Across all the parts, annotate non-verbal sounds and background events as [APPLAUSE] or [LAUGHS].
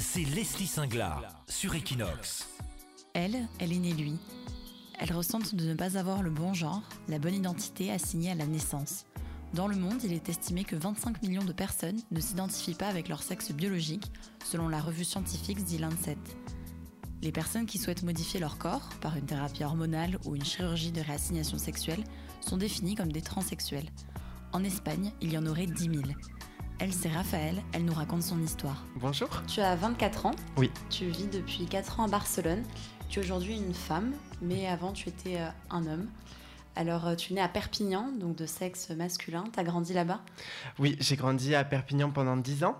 c'est Leslie Singlar sur Equinox. Elle, elle est née lui. Elle ressent de ne pas avoir le bon genre, la bonne identité assignée à la naissance. Dans le monde, il est estimé que 25 millions de personnes ne s'identifient pas avec leur sexe biologique, selon la revue scientifique The Lancet. Les personnes qui souhaitent modifier leur corps par une thérapie hormonale ou une chirurgie de réassignation sexuelle sont définies comme des transsexuels. En Espagne, il y en aurait 10 000. Elle, c'est Raphaël, elle nous raconte son histoire. Bonjour. Tu as 24 ans. Oui. Tu vis depuis 4 ans à Barcelone. Tu es aujourd'hui une femme, mais avant tu étais euh, un homme. Alors, euh, tu es né à Perpignan, donc de sexe masculin. Tu as grandi là-bas? Oui, j'ai grandi à Perpignan pendant 10 ans.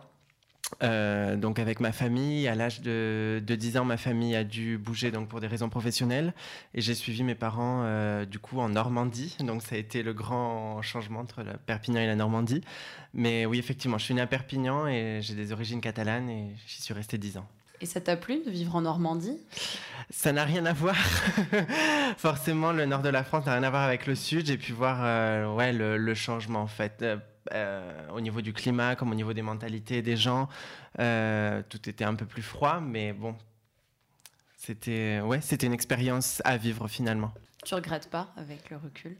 Euh, donc avec ma famille, à l'âge de, de 10 ans, ma famille a dû bouger donc pour des raisons professionnelles et j'ai suivi mes parents euh, du coup en Normandie. Donc ça a été le grand changement entre la Perpignan et la Normandie. Mais oui, effectivement, je suis né à Perpignan et j'ai des origines catalanes et j'y suis resté 10 ans. Et ça t'a plu de vivre en Normandie? Ça n'a rien à voir. [LAUGHS] Forcément, le nord de la France n'a rien à voir avec le sud. J'ai pu voir euh, ouais, le, le, changement en fait. Euh, au niveau du climat, comme au niveau des mentalités des gens, euh, tout était un peu plus froid, mais bon, c'était ouais, c'était une expérience à vivre finalement. Tu regrettes pas avec le recul?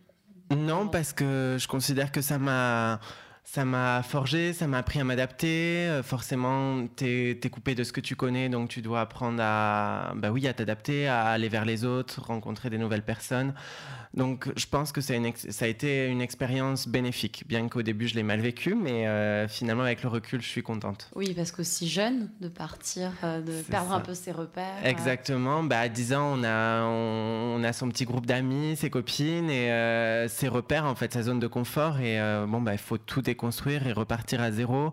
Non, parce que je considère que ça m'a ça m'a forgé, ça m'a appris à m'adapter. Euh, forcément, t'es es coupé de ce que tu connais, donc tu dois apprendre à, bah oui, à t'adapter, à aller vers les autres, rencontrer des nouvelles personnes. Donc, je pense que ça a été une expérience bénéfique, bien qu'au début je l'ai mal vécu, mais euh, finalement avec le recul, je suis contente. Oui, parce qu'aussi jeune, de partir, euh, de perdre ça. un peu ses repères. Exactement. Bah, à 10 ans, on a, on, on a son petit groupe d'amis, ses copines et ses repères, en fait, sa zone de confort. Et bon, bah, il faut tout déconstruire et repartir à zéro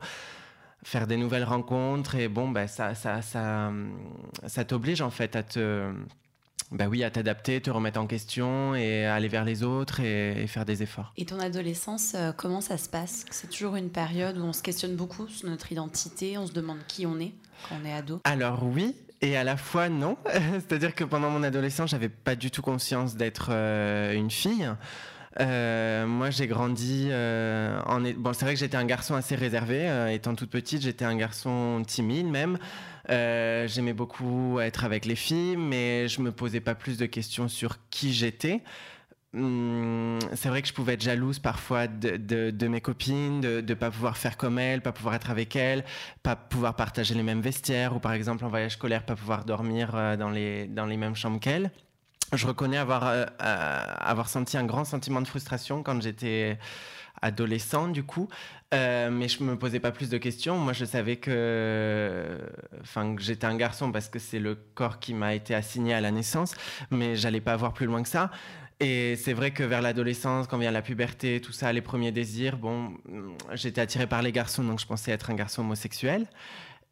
faire des nouvelles rencontres et bon bah ça ça ça ça t'oblige en fait à te bah oui, à t'adapter, te remettre en question et aller vers les autres et, et faire des efforts. Et ton adolescence, euh, comment ça se passe? C'est toujours une période où on se questionne beaucoup sur notre identité, on se demande qui on est quand on est ado Alors oui, et à la fois non. [LAUGHS] C'est-à-dire que pendant mon adolescence, j'avais pas du tout conscience d'être euh, une fille. Euh, moi, j'ai grandi euh, en. Bon, c'est vrai que j'étais un garçon assez réservé. Euh, étant toute petite, j'étais un garçon timide même. Euh, J'aimais beaucoup être avec les filles, mais je me posais pas plus de questions sur qui j'étais. Hum, c'est vrai que je pouvais être jalouse parfois de, mes copines, de ne pas pouvoir faire comme elles, pas pouvoir être avec elles, pas pouvoir partager les mêmes vestiaires ou par exemple en voyage scolaire, pas pouvoir dormir dans les, dans les mêmes chambres qu'elles je reconnais avoir, euh, avoir senti un grand sentiment de frustration quand j'étais adolescent du coup. Euh, mais je me posais pas plus de questions. Moi je savais que enfin que j'étais un garçon parce que c'est le corps qui m'a été assigné à la naissance mais j'allais pas voir plus loin que ça. Et c'est vrai que vers l'adolescence quand vient la puberté tout ça les premiers désirs bon j'étais attiré par les garçons donc je pensais être un garçon homosexuel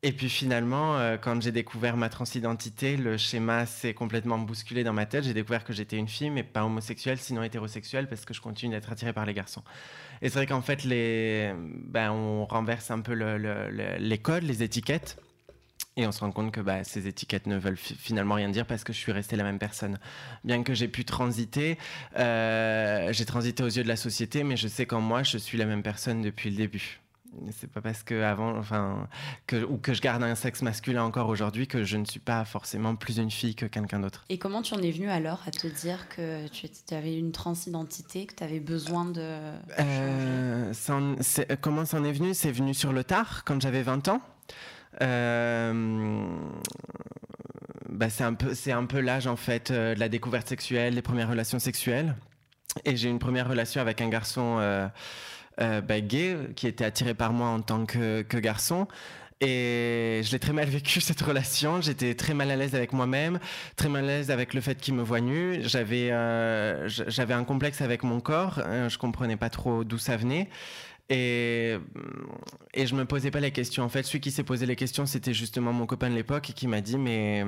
et puis finalement, euh, quand j'ai découvert ma transidentité, le schéma s'est complètement bousculé dans ma tête. J'ai découvert que j'étais une fille, mais pas homosexuelle, sinon hétérosexuelle, parce que je continue d'être attirée par les garçons. Et c'est vrai qu'en fait, ben, on renverse un peu le, le, le, les codes, les étiquettes. Et on se rend compte que bah, ces étiquettes ne veulent finalement rien dire parce que je suis restée la même personne. Bien que j'ai pu transiter, euh, j'ai transité aux yeux de la société, mais je sais qu'en moi, je suis la même personne depuis le début c'est pas parce que avant enfin que ou que je garde un sexe masculin encore aujourd'hui que je ne suis pas forcément plus une fille que quelqu'un d'autre. Et comment tu en es venu alors à te dire que tu avais une transidentité, que tu avais besoin de euh, en, comment ça en est venu? C'est venu sur le tard quand j'avais 20 ans. Euh, bah c'est un peu c'est un peu l'âge en fait euh, de la découverte sexuelle, des premières relations sexuelles. Et j'ai une première relation avec un garçon euh, euh, bah, gay qui était attiré par moi en tant que, que garçon. Et je l'ai très mal vécu [LAUGHS] cette relation. J'étais très mal à l'aise avec moi-même, très mal à l'aise avec le fait qu'il me voit nu. J'avais euh, j'avais un complexe avec mon corps. Hein, je comprenais pas trop d'où ça venait. Et, et je me posais pas les questions. En fait, celui qui s'est posé les questions, c'était justement mon copain de l'époque qui m'a dit, mais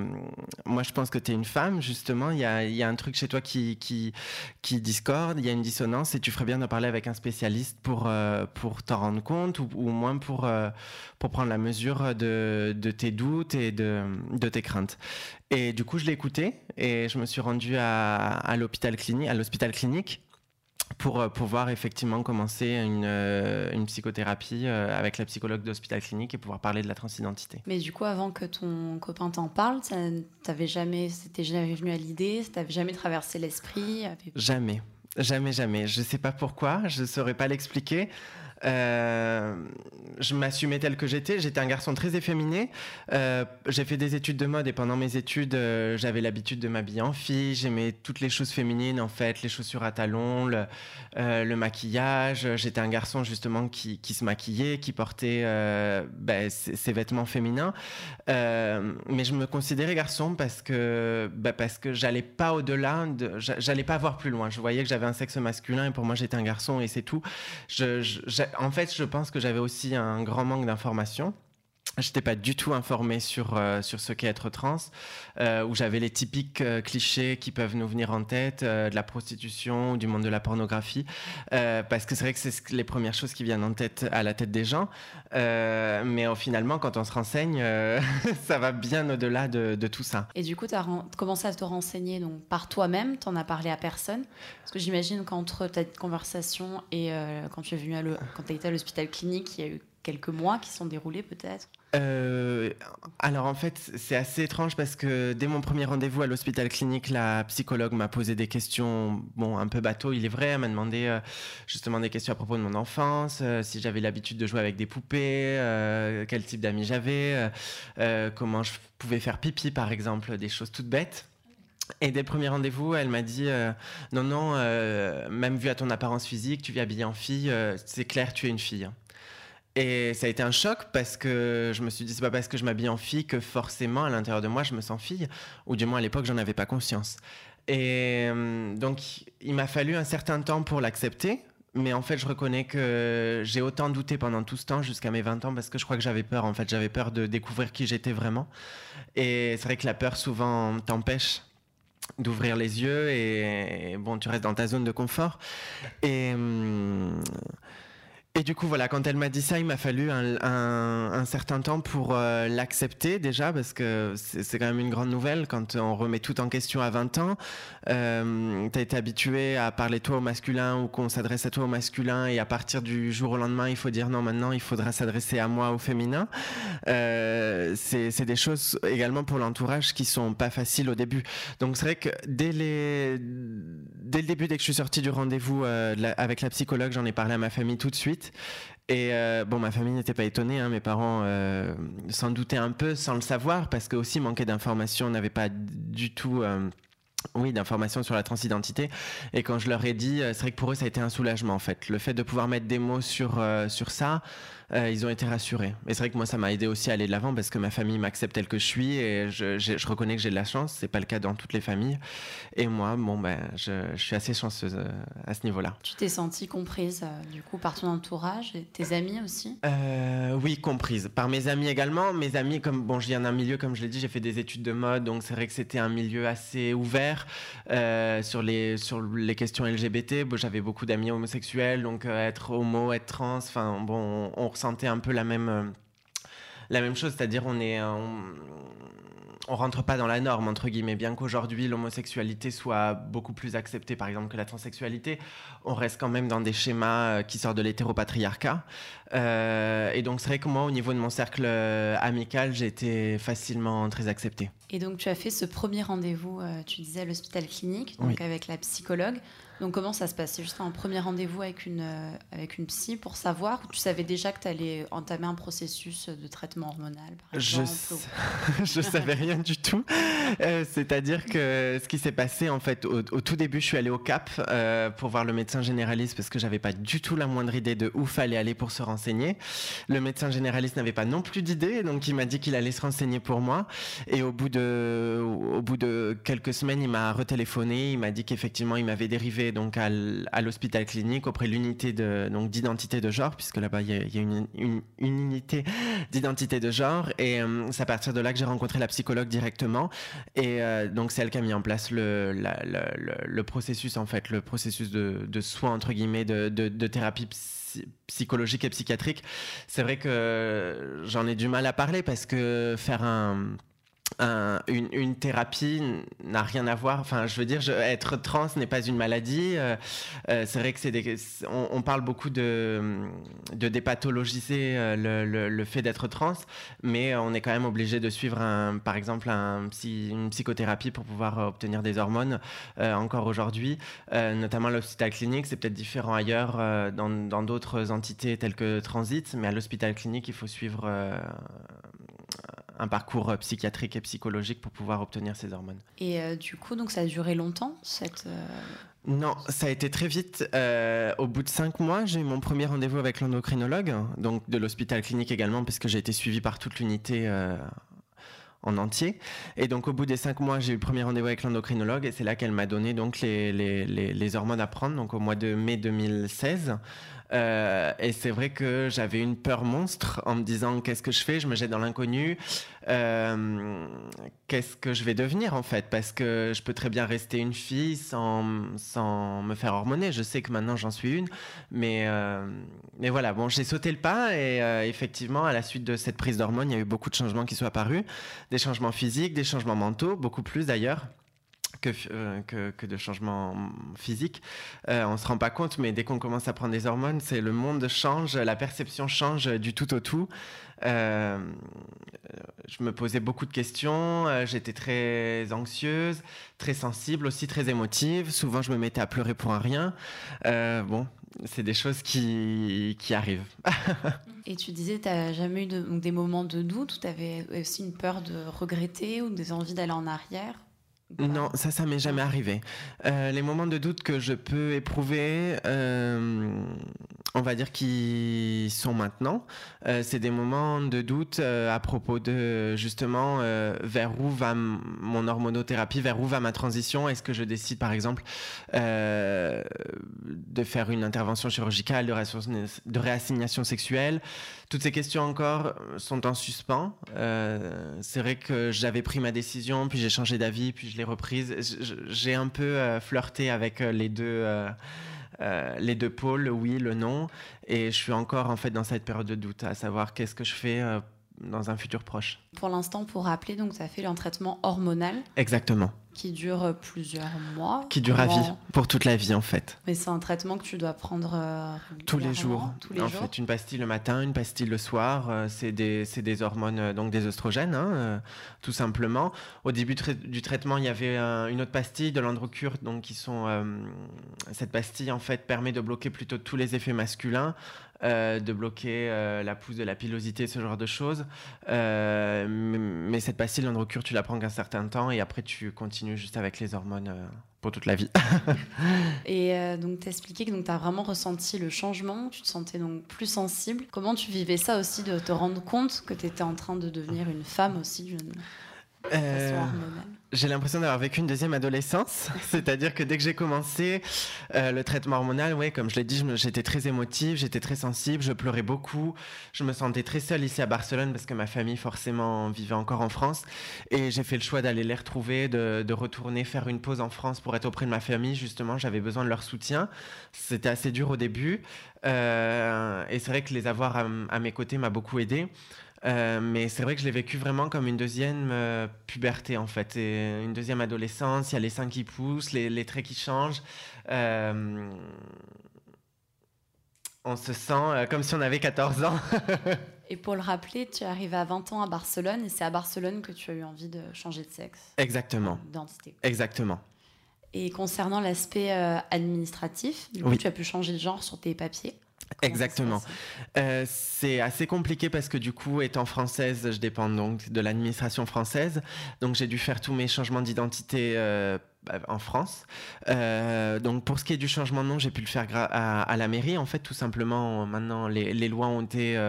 moi, je pense que tu es une femme, justement. Il y a, y a un truc chez toi qui, qui, discorde, il y a une dissonance et tu ferais bien d'en parler avec un spécialiste pour, euh, pour t'en rendre compte ou, au moins pour, euh, pour prendre la mesure de, de tes doutes et de, de tes craintes. Et du coup, je l'ai écouté et je me suis rendu à, à l'hôpital clinique pour euh, pouvoir effectivement commencer une, euh, une psychothérapie euh, avec la psychologue d'hôpital clinique et pouvoir parler de la transidentité. Mais du coup, avant que ton copain t'en parle, t'avais jamais, c'était jamais venu à l'idée, t'avais jamais traversé l'esprit Jamais, jamais, jamais. Je sais pas pourquoi, je saurais pas l'expliquer. Euh, je m'assumais tel que j'étais. J'étais un garçon très efféminé. Euh, j'ai fait des études de mode et pendant mes études, euh, j'avais l'habitude de m'habiller en fille. J'aimais toutes les choses féminines, en fait, les chaussures à talons, le, maquillage. J'étais un garçon justement qui, se maquillait, qui portait ben, ses, vêtements féminins. mais je me considérais garçon parce que ben, que j'allais pas au-delà, de, j'allais pas voir plus loin. Je voyais que j'avais un sexe masculin et pour moi j'étais un garçon et c'est tout. En fait, je pense que j'avais aussi un grand manque d'informations. Je n'étais pas du tout informé sur, euh, sur ce qu'est être trans, euh, où j'avais les typiques euh, clichés qui peuvent nous venir en tête, de la prostitution, du monde de la pornographie, parce que c'est vrai que c'est les premières choses qui viennent en tête, à la tête des gens. mais finalement, quand on se renseigne, [LAUGHS] ça va bien au-delà de, tout ça. Et du coup, tu as commencé à te renseigner donc, par toi-même, tu n'en as parlé à personne? Parce que j'imagine qu'entre ta conversation et quand tu es venu à quand tu as été à l'hôpital clinique, il y a eu quelques mois qui sont déroulés peut-être? Euh, alors en fait, c'est assez étrange parce que dès mon premier rendez-vous à l'hôpital clinique, la psychologue m'a posé des questions, bon, un peu bateau, il est vrai, elle m'a demandé euh, justement des questions à propos de mon enfance, euh, si j'avais l'habitude de jouer avec des poupées, quel type d'amis j'avais, comment je pouvais faire pipi par exemple, des choses toutes bêtes. Et dès le premier rendez-vous, elle m'a dit non, non, même vu à ton apparence physique, tu viens habillée en fille, c'est clair, tu es une fille. Et ça a été un choc parce que je me suis dit, c'est pas parce que je m'habille en fille que forcément à l'intérieur de moi je me sens fille, ou du moins à l'époque j'en avais pas conscience. Et euh, donc il m'a fallu un certain temps pour l'accepter, mais en fait je reconnais que j'ai autant douté pendant tout ce temps jusqu'à mes 20 ans parce que je crois que j'avais peur, en fait j'avais peur de découvrir qui j'étais vraiment. Et c'est vrai que la peur souvent t'empêche d'ouvrir les yeux et, bon tu restes dans ta zone de confort. Et. Hum, et du coup, voilà, quand elle m'a dit ça, il m'a fallu un, certain temps pour euh, l'accepter déjà, parce que c'est quand même une grande nouvelle quand on remet tout en question à 20 ans. Euh, tu as été habitué à parler toi au masculin ou qu'on s'adresse à toi au masculin, et à partir du jour au lendemain, il faut dire non, maintenant, il faudra s'adresser à moi au féminin. Euh, c'est des choses également pour l'entourage qui sont pas faciles au début. Donc c'est vrai que dès, dès le début, dès que je suis sortie du rendez-vous euh, avec la psychologue, j'en ai parlé à ma famille tout de suite. Et euh, bon, ma famille n'était pas étonnée, hein. mes parents euh, s'en doutaient un peu sans le savoir, parce que aussi manquaient d'informations, n'avaient pas du tout... Euh, oui, d'informations sur la transidentité. Et quand je leur ai dit, c'est vrai que pour eux, ça a été un soulagement, en fait. Le fait de pouvoir mettre des mots sur, sur ça, euh, ils ont été rassurés. Et c'est vrai que moi, ça m'a aidé aussi à aller de l'avant parce que ma famille m'accepte tel que je suis et je, je, reconnais que j'ai de la chance. C'est pas le cas dans toutes les familles. Et moi, bon, ben, je, je suis assez chanceuse euh, à ce niveau-là. Tu t'es sentie comprise, euh, du coup, par ton entourage et tes amis aussi? Oui, comprise. Par mes amis également. Mes amis, comme, bon, je viens d'un milieu, comme je l'ai dit, j'ai fait des études de mode, donc c'est vrai que c'était un milieu assez ouvert sur, les, sur les questions LGBT. Bon, J'avais beaucoup d'amis homosexuels, donc être homo, être trans, enfin, bon, on, ressentait un peu la même, euh, la même chose, c'est-à-dire on est, on, rentre pas dans la norme entre guillemets, bien qu'aujourd'hui l'homosexualité soit beaucoup plus acceptée, par exemple que la transsexualité, on reste quand même dans des schémas euh, qui sortent de l'hétéropatriarcat. Euh, et donc c'est vrai que moi, au niveau de mon cercle amical, j'ai été facilement très acceptée. Et donc tu as fait ce premier rendez-vous, tu disais à l'hôpital clinique, donc avec la psychologue. Donc comment ça se passait Juste un premier rendez-vous avec une, euh, avec une psy pour savoir ou tu savais déjà que tu allais entamer un processus de traitement hormonal par exemple, [LAUGHS] Je ne savais rien du tout. Euh, c'est-à-dire que ce qui s'est passé en fait au, tout début, je suis allée au CAP euh, pour voir le médecin généraliste parce que j'avais pas du tout la moindre idée de où fallait aller pour se renseigner. Le médecin généraliste n'avait pas non plus d'idée, donc il m'a dit qu'il allait se renseigner pour moi. Et au bout de, au bout de quelques semaines, il m'a retéléphoné, il m'a dit qu'effectivement il m'avait dérivé donc à l'hôpital clinique auprès de l'unité de donc d'identité de genre puisque là-bas il y a, une, une, unité d'identité de genre. Et euh, c'est à partir de là que j'ai rencontré la psychologue directement. Et euh, donc c'est elle qui a mis en place le, le, processus en fait le processus de, de soins entre guillemets de, de, thérapie psychologique et psychiatrique. C'est vrai que j'en ai du mal à parler parce que faire un une, thérapie n'a rien à voir. Enfin, je veux dire, être trans n'est pas une maladie. Euh, euh, c'est vrai que c'est on, parle beaucoup de, de dépathologiser euh, le, fait d'être trans, mais on est quand même obligé de suivre, un, par exemple, un, une psychothérapie pour pouvoir obtenir des hormones encore aujourd'hui. notamment l'hôpital clinique, c'est peut-être différent ailleurs dans d'autres entités telles que Transit, mais à l'hôpital clinique, il faut suivre un parcours euh, psychiatrique et psychologique pour pouvoir obtenir ces hormones. Et euh, du coup, donc ça a duré longtemps cette euh, Non, ça a été très vite. au bout de cinq mois, j'ai eu mon premier rendez-vous avec l'endocrinologue, donc de l'hôpital clinique également, puisque j'ai été suivie par toute l'unité en entier. Et donc au bout des cinq mois, j'ai eu le premier rendez-vous avec l'endocrinologue et c'est là qu'elle m'a donné donc les, les, les, hormones à prendre, donc au mois de mai 2016. Euh, et c'est vrai que j'avais une peur monstre en me disant qu'est-ce que je fais? Je me jette dans l'inconnu. Euh, qu'est-ce que je vais devenir en fait? Parce que je peux très bien rester une fille sans, sans me faire hormoner. Je sais que maintenant j'en suis une. Mais, euh, mais voilà, bon, j'ai sauté le pas et effectivement, à la suite de cette prise d'hormones, il y a eu beaucoup de changements qui sont apparus. Des changements physiques, des changements mentaux, beaucoup plus d'ailleurs. Euh, que, de changements physiques. Euh, on ne se rend pas compte, mais dès qu'on commence à prendre des hormones, c'est le monde change, la perception change du tout au tout. Euh, je me posais beaucoup de questions, j'étais très anxieuse, très sensible, aussi très émotive. Souvent, je me mettais à pleurer pour un rien. bon, c'est des choses qui, arrivent. [LAUGHS] Et tu disais, tu n'as jamais eu des moments de doute ou tu avais aussi une peur de regretter ou des envies d'aller en arrière? Non, ça, ça m'est jamais arrivé. Euh, les moments de doute que je peux éprouver, euh, on va dire qu'ils sont maintenant. Euh, c'est des moments de doute à propos de justement vers où va mon hormonothérapie, vers où va ma transition. Est-ce que je décide par exemple de faire une intervention chirurgicale, de, réassignation sexuelle? Toutes ces questions encore sont en suspens. c'est vrai que j'avais pris ma décision, puis j'ai changé d'avis, puis je l'ai reprise. J'ai un peu euh, flirté avec euh, les deux. Euh, les deux pôles, oui, le non, et je suis encore en fait dans cette période de doute, à savoir qu'est-ce que je fais dans un futur proche. Pour l'instant, pour rappeler, donc ça fait un traitement hormonal. Exactement qui dure plusieurs mois. Qui dure à vie, pour toute la vie en fait. Mais c'est un traitement que tu dois prendre euh, tous les jours. Tous les en fait, une pastille le matin, une pastille le soir. Euh, c'est des, des, hormones, euh, donc des oestrogènes, hein, tout simplement. Au début du traitement, il y avait une autre pastille de l'androcure, donc qui sont. cette pastille en fait permet de bloquer plutôt tous les effets masculins. De bloquer la pousse de la pilosité, ce genre de choses. mais cette pastille, l'androcure, tu la prends qu'un certain temps et après tu continues juste avec les hormones euh, pour toute la vie. [LAUGHS] et euh, donc, tu expliqué que tu as vraiment ressenti le changement, tu te sentais donc plus sensible. Comment tu vivais ça aussi, de te rendre compte que tu étais en train de devenir une femme aussi jeune? Euh, j'ai l'impression d'avoir vécu une deuxième adolescence, [LAUGHS] c'est-à-dire que dès que j'ai commencé euh, le traitement hormonal, ouais, comme je l'ai dit, j'étais très émotive, j'étais très sensible, je pleurais beaucoup, je me sentais très seule ici à Barcelone parce que ma famille forcément vivait encore en France et j'ai fait le choix d'aller les retrouver, de, retourner faire une pause en France pour être auprès de ma famille. Justement, j'avais besoin de leur soutien. C'était assez dur au début euh, et c'est vrai que les avoir à mes côtés m'a beaucoup aidé. Euh, mais c'est vrai que je l'ai vécu vraiment comme une deuxième euh, puberté en fait, et une deuxième adolescence. Il y a les seins qui poussent, les, traits qui changent. Euh, on se sent comme si on avait 14 ans. [LAUGHS] et pour le rappeler, tu es arrivé à 20 ans à Barcelone et c'est à Barcelone que tu as eu envie de changer de sexe. Exactement. D'identité. Exactement. Et concernant l'aspect administratif, tu as pu changer de genre sur tes papiers. Exactement. Euh, c'est assez compliqué parce que du coup, étant française, je dépends donc de l'administration française. Donc j'ai dû faire tous mes changements d'identité euh, bah, en France. Euh, donc pour ce qui est du changement de nom, j'ai pu le faire à, la mairie. En fait, tout simplement, maintenant, les, lois ont été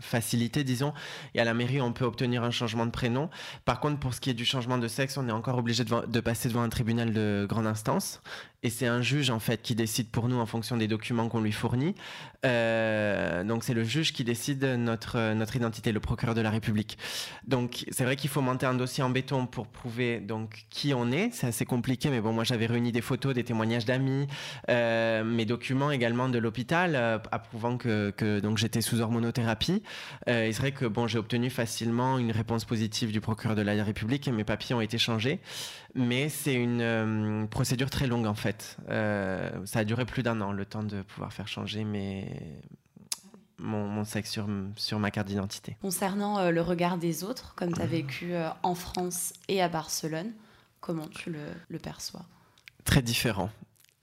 facilitées, disons. Et à la mairie, on peut obtenir un changement de prénom. Par contre, pour ce qui est du changement de sexe, on est encore obligé de, passer devant un tribunal de grande instance. Et c'est un juge, en fait, qui décide pour nous en fonction des documents qu'on lui fournit. Euh, donc c'est le juge qui décide notre, notre identité, le procureur de la République. Donc c'est vrai qu'il faut monter un dossier en béton pour prouver donc qui on est. C'est assez compliqué, mais bon, moi j'avais réuni des photos, des témoignages d'amis, euh, mes documents également de l'hôpital, euh, approuvant que, donc j'étais sous hormonothérapie. Et c'est vrai que bon, j'ai obtenu facilement une réponse positive du procureur de la République et mes papiers ont été changés. Mais c'est une euh, procédure très longue en fait. Euh, ça a duré plus d'un an, le temps de pouvoir faire changer mes, mon, mon sexe sur, sur ma carte d'identité. Concernant euh, le regard des autres, comme tu as vécu euh, en France et à Barcelone, comment tu le, le perçois? Très différent.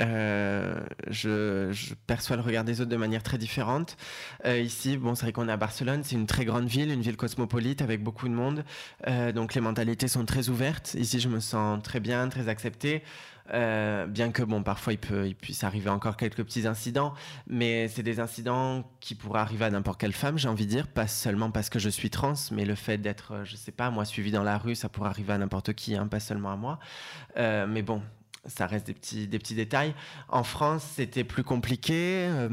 Euh, je, perçois le regard des autres de manière très différente. Euh, ici, bon, c'est vrai qu'on est à Barcelone, c'est une très grande ville, une ville cosmopolite avec beaucoup de monde. Euh, donc les mentalités sont très ouvertes. Ici, je me sens très bien, très accepté. Bien que bon, parfois il, puisse arriver encore quelques petits incidents, mais c'est des incidents qui pourraient arriver à n'importe quelle femme, j'ai envie de dire, pas seulement parce que je suis trans, mais le fait d'être, je sais pas, moi suivi dans la rue, ça pourrait arriver à n'importe qui, hein, pas seulement à moi. Mais bon, ça reste des petits, détails. En France, c'était plus compliqué. Euh,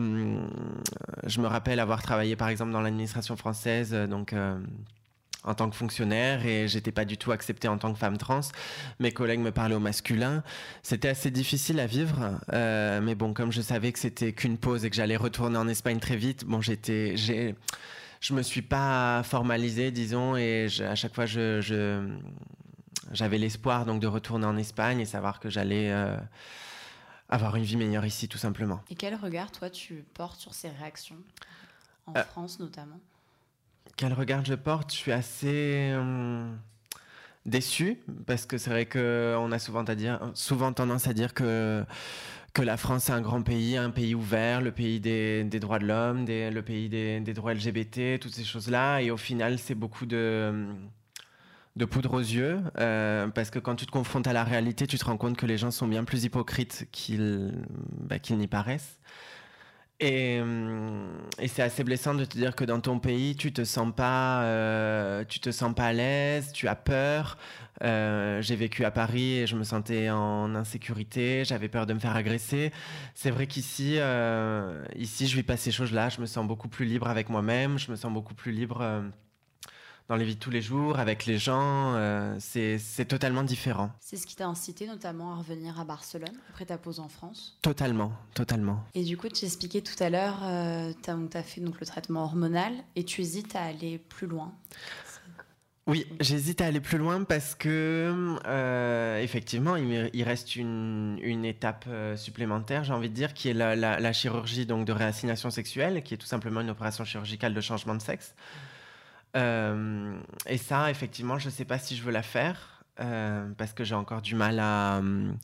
je me rappelle avoir travaillé par exemple dans l'administration française, euh, donc euh, en tant que fonctionnaire, et j'étais pas du tout acceptée en tant que femme trans. Mes collègues me parlaient au masculin. C'était assez difficile à vivre, mais bon, comme je savais que c'était qu'une pause et que j'allais retourner en Espagne très vite, bon, j'étais, j'ai, je me suis pas formalisé, disons, et à chaque fois, je- j'avais l'espoir donc de retourner en Espagne et savoir que j'allais euh, avoir une vie meilleure ici, tout simplement. Et quel regard, toi, tu portes sur ces réactions, en Euh. France notamment? Quel regard je porte? Je suis assez hum, déçu parce que c'est vrai que on a souvent, à dire, souvent tendance à dire que que la France est un grand pays, un pays ouvert, le pays des, des droits de l'homme, le pays des, des droits LGBT, toutes ces choses-là. Et au final, c'est beaucoup de, hum, de poudre aux yeux, euh, parce que quand tu te confrontes à la réalité, tu te rends compte que les gens sont bien plus hypocrites qu'ils bah, n'y paraissent. Et, hum, et c'est assez blessant de te dire que dans ton pays, tu te sens pas, euh, tu te sens pas à l'aise, tu as peur. Euh, j'ai vécu à Paris et je me sentais en insécurité, j'avais peur de me faire agresser. C'est vrai qu'ici, euh, ici, je vis pas ces choses-là. Je me sens beaucoup plus libre avec moi-même, je me sens beaucoup plus libre euh, dans les vies de tous les jours, avec les gens. euh, c'est totalement différent. C'est ce qui t'a incité notamment à revenir à Barcelone après ta pause en France? Totalement, totalement. Et du coup, tu expliquais tout à l'heure, euh, tu as, fait donc, le traitement hormonal et tu hésites à aller plus loin. Oui, j'hésite à aller plus loin parce que euh, effectivement, il, me- il reste une, une étape euh, supplémentaire, j'ai envie de dire, qui est la, la- la chirurgie donc de réassignation sexuelle, qui est tout simplement une opération chirurgicale de changement de sexe. Euh, et ça, effectivement, je ne sais pas si je veux la faire euh, parce que j'ai encore du mal à hum,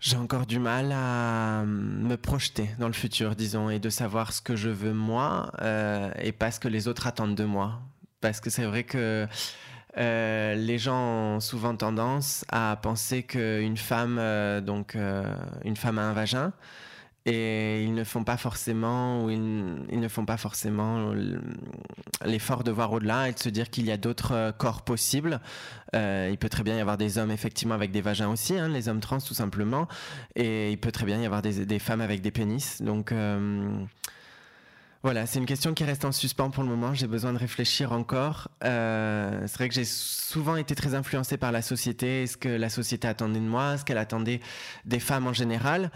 j'ai encore du mal à me projeter dans le futur, disons, et de savoir ce que je veux moi euh, et pas ce que les autres attendent de moi. Parce que c'est vrai que euh, les gens ont souvent tendance à penser qu'une femme, euh, donc euh, une femme a un vagin, et ils ne font pas forcément, ou ils, ne font pas forcément l'effort de voir au-delà et de se dire qu'il y a d'autres euh, corps possibles. Euh, il peut très bien y avoir des hommes effectivement avec des vagins aussi, hein, les hommes trans tout simplement, et il peut très bien y avoir des, femmes avec des pénis. Donc euh, voilà, c'est une question qui reste en suspens pour le moment. J'ai besoin de réfléchir encore. C'est vrai que j'ai souvent été très influencée par la société, ce que la société attendait de moi, ce qu'elle attendait des femmes en général.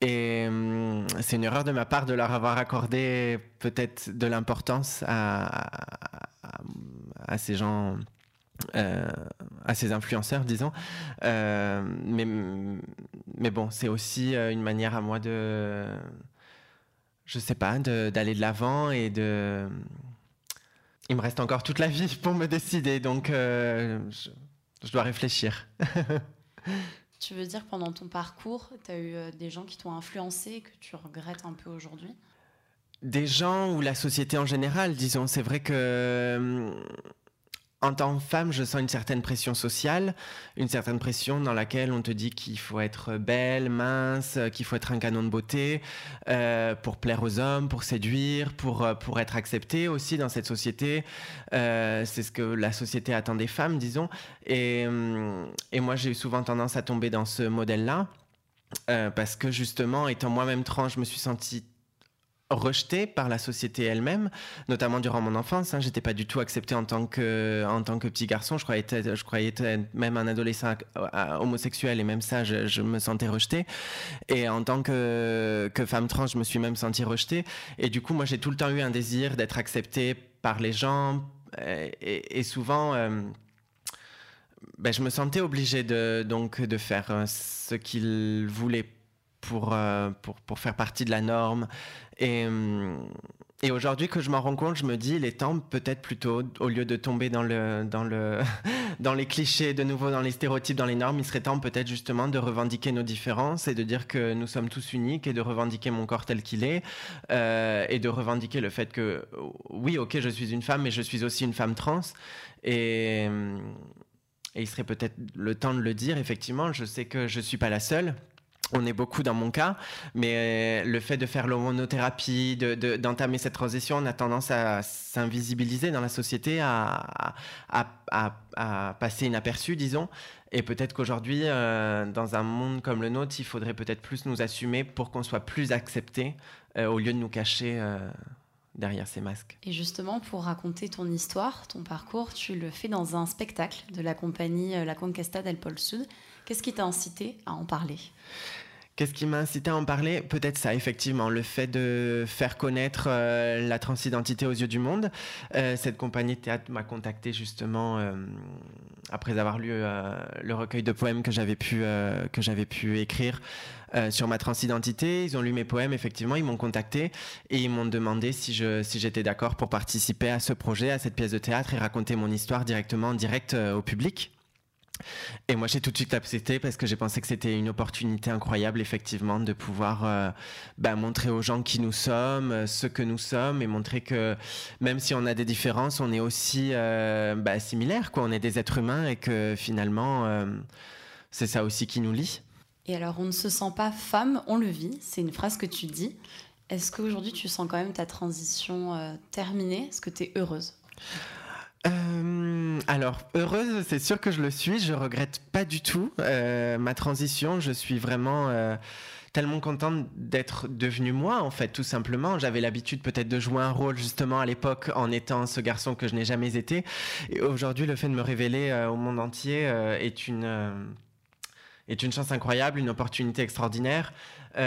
Et hum, c'est une erreur de ma part de leur avoir accordé peut-être de l'importance à, ces gens, euh, à ces influenceurs, disons. Euh, mais, bon, c'est aussi euh, une manière à moi de je sais pas, d'aller de l'avant et de. Il me reste encore toute la vie pour me décider, donc je dois réfléchir. [LAUGHS] Tu veux dire pendant ton parcours, tu as eu euh, des gens qui t'ont influencé que tu regrettes un peu aujourd'hui? Des gens ou la société en général, disons, c'est vrai que. En tant que femme, je sens une certaine pression sociale, une certaine pression dans laquelle on te dit qu'il faut être belle, mince, qu'il faut être un canon de beauté euh, pour plaire aux hommes, pour séduire, pour, euh, pour être accepté aussi dans cette société. Euh, c'est ce que la société attend des femmes, disons. Et, et moi, j'ai eu souvent tendance à tomber dans ce modèle-là. parce que justement, étant moi-même trans, je me suis sentie rejetée par la société elle-même, notamment durant mon enfance. Hein, J'étais pas du tout accepté en tant que en tant que petit garçon. Je croyais être, je croyais être même un adolescent homosexuel et même ça, je, me sentais rejetée. Et en tant que femme trans, je me suis même sentie rejetée. Et du coup, moi, j'ai tout le temps eu un désir d'être acceptée par les gens. Et, et souvent. Euh, ben, je me sentais obligée de, donc, de faire euh, ce qu'ils voulaient pour, euh, pour, pour, faire partie de la norme. Et, euh, et aujourd'hui que je m'en rends compte, je me dis, il est temps peut-être plutôt, au lieu de tomber dans, le, dans, le, [LAUGHS] dans les clichés, de nouveau dans les stéréotypes, dans les normes, il serait temps peut-être justement de revendiquer nos différences et de dire que nous sommes tous uniques et de revendiquer mon corps tel qu'il est euh, et de revendiquer le fait que, oui, ok, je suis une femme, mais je suis aussi une femme trans. Et, et il serait peut-être le temps de le dire, effectivement, je sais que je ne suis pas la seule on est beaucoup dans mon cas, mais le fait de faire l'hormonothérapie, d'entamer cette transition, on a tendance à s'invisibiliser dans la société, à, passer inaperçu, disons. Et peut-être qu'aujourd'hui, euh, dans un monde comme le nôtre, il faudrait peut-être plus nous assumer pour qu'on soit plus accepté, euh, au lieu de nous cacher euh, derrière ces masques. Et justement, pour raconter ton histoire, ton parcours, tu le fais dans un spectacle de la compagnie La Conquista del Pol Sud. Qu'est-ce qui t'a incité à en parler? Qu'est-ce qui m'a incité à en parler? Peut-être ça, effectivement, le fait de faire connaître euh, la transidentité aux yeux du monde. Euh, cette compagnie de théâtre m'a contacté justement euh, après avoir lu le recueil de poèmes que j'avais pu, que j'avais pu écrire sur ma transidentité. Ils ont lu mes poèmes, effectivement, ils m'ont contacté et ils m'ont demandé si, je, si j'étais d'accord pour participer à ce projet, à cette pièce de théâtre et raconter mon histoire directement en direct au public. Et moi, j'ai tout de suite accepté parce que j'ai pensé que c'était une opportunité incroyable, effectivement, de pouvoir euh, bah, montrer aux gens qui nous sommes, euh, ce que nous sommes, et montrer que même si on a des différences, on est aussi euh, bah, similaires, quoi. On est des êtres humains et que finalement, c'est ça aussi qui nous lie. Et alors, on ne se sent pas femme, on le vit. C'est une phrase que tu dis. Est-ce qu'aujourd'hui, tu sens quand même ta transition terminée? Est-ce que tu es heureuse? Euh, alors, heureuse, c'est sûr que je le suis. Je regrette pas du tout euh, ma transition. Je suis vraiment euh, tellement contente d'être devenue moi, en fait, tout simplement. J'avais l'habitude peut-être de jouer un rôle justement à l'époque en étant ce garçon que je n'ai jamais été. Et aujourd'hui, le fait de me révéler au monde entier est une est une chance incroyable, une opportunité extraordinaire. et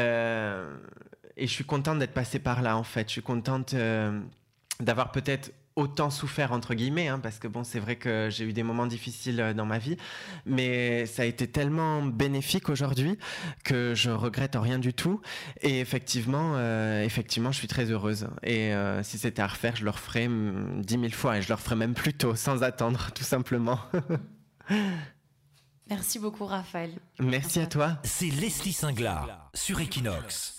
je suis contente d'être passée par là, en fait. Je suis contente d'avoir peut-être autant souffert entre guillemets hein, parce que bon c'est vrai que j'ai eu des moments difficiles euh, dans ma vie mais ça a été tellement bénéfique aujourd'hui que je regrette rien du tout et effectivement euh, effectivement je suis très heureuse et euh, si c'était à refaire je le referais dix mille fois et je le referais même plus tôt sans attendre tout simplement Merci beaucoup Raphaël. Merci à toi. C'est Leslie Singlar sur Equinox.